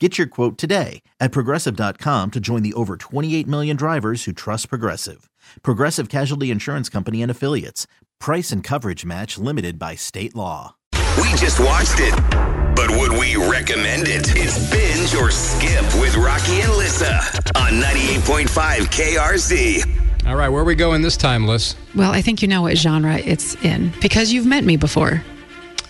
Get your quote today at progressive.com to join the over 28 million drivers who trust Progressive. Progressive Casualty Insurance Company and Affiliates. Price and coverage match limited by state law. We just watched it, but would we recommend it? It's binge or skip with Rocky and Lissa on 98.5 KRZ. All right, where are we going this time, Liss? Well, I think you know what genre it's in because you've met me before.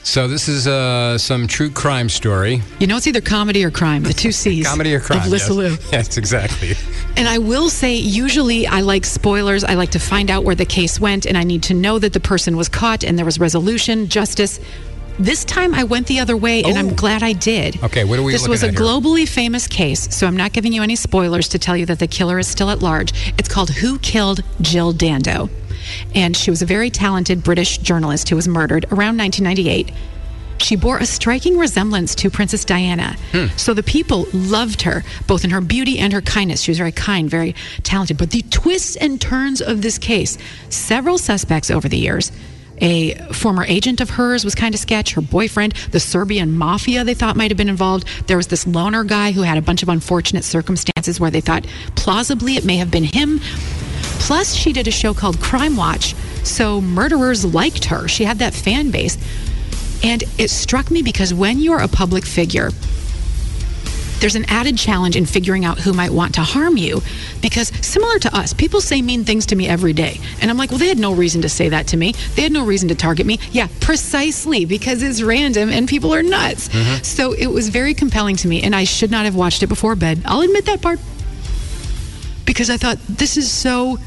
So this is uh, some true crime story. You know, it's either comedy or crime, the two C's. Comedy or crime? Of Yes. yes, exactly. And I will say, usually I like spoilers. I like to find out where the case went, and I need to know that the person was caught and there was resolution, justice. This time I went the other way, and Oh. I'm glad I did. Okay, what are we This was a here? globally famous case, so I'm not giving you any spoilers to tell you that the killer is still at large. It's called Who Killed Jill Dando? And she was a very talented British journalist who was murdered around 1998. She bore a striking resemblance to Princess Diana. Hmm. So the people loved her, both in her beauty and her kindness. She was very kind, very talented. But the twists and turns of this case, several suspects over the years, a former agent of hers was kind of sketch, her boyfriend, the Serbian mafia they thought might have been involved. There was this loner guy who had a bunch of unfortunate circumstances where they thought plausibly it may have been him. Plus, she did a show called Crimewatch, so murderers liked her. She had that fan base. And it struck me because when you're a public figure, there's an added challenge in figuring out who might want to harm you. Because similar to us people say mean things to me every day. And i'm like well they had no reason to say that to me. They had no reason to target me. Yeah precisely because it's random and people are nuts. Mm-hmm. So it was very compelling to me and i should not have watched it before bed. I'll admit that part because i thought this is so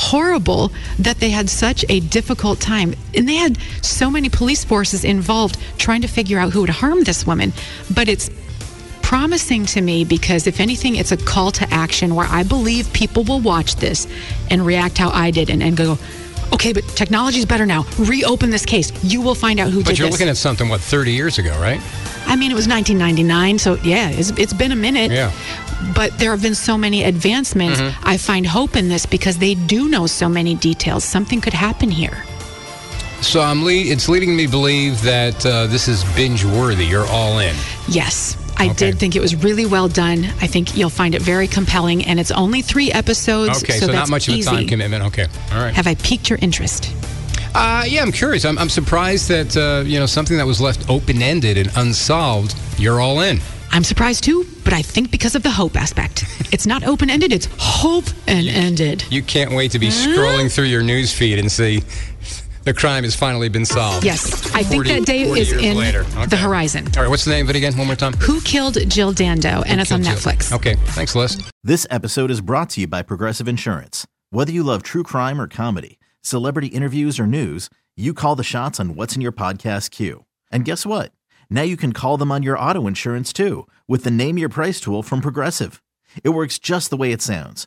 horrible that they had such a difficult time. And they had so many police forces involved trying to figure out who would harm this woman. But it's promising to me because, if anything, it's a call to action where I believe people will watch this and react how I did and, and go, okay, but technology's better now. Reopen this case. You will find out who But did you're looking at something, what, 30 years ago, right? I mean, it was 1999, so yeah, it's, it's been a minute. Yeah. But there have been so many advancements. Mm-hmm. I find hope in this because they do know so many details. Something could happen here. So I'm le- it's leading me to believe that uh, this is binge worthy. You're all in. Yes, I Okay. did think it was really well done. I think you'll find it very compelling, and it's only three episodes. Okay, so, so, not that's much of a easy. time commitment. Okay, all right. Have I piqued your interest? Uh, yeah, I'm curious. I'm, I'm surprised that uh, you know something that was left open ended and unsolved. You're all in. I'm surprised too, but I think because of the hope aspect. It's not open ended, it's hope and ended. You can't wait to be scrolling through your news feed and see the crime has finally been solved. Yes, I think that day is in later. the horizon. All right, what's the name of it again? One more time. Who killed Jill Dando? And it's on Killed Jill. Netflix. Okay, thanks, Liss. This episode is brought to you by Progressive Insurance. Whether you love true crime or comedy, celebrity interviews or news, you call the shots on what's in your podcast queue. And guess what? Now you can call them on your auto insurance too with the Name Your Price tool from Progressive. It works just the way it sounds.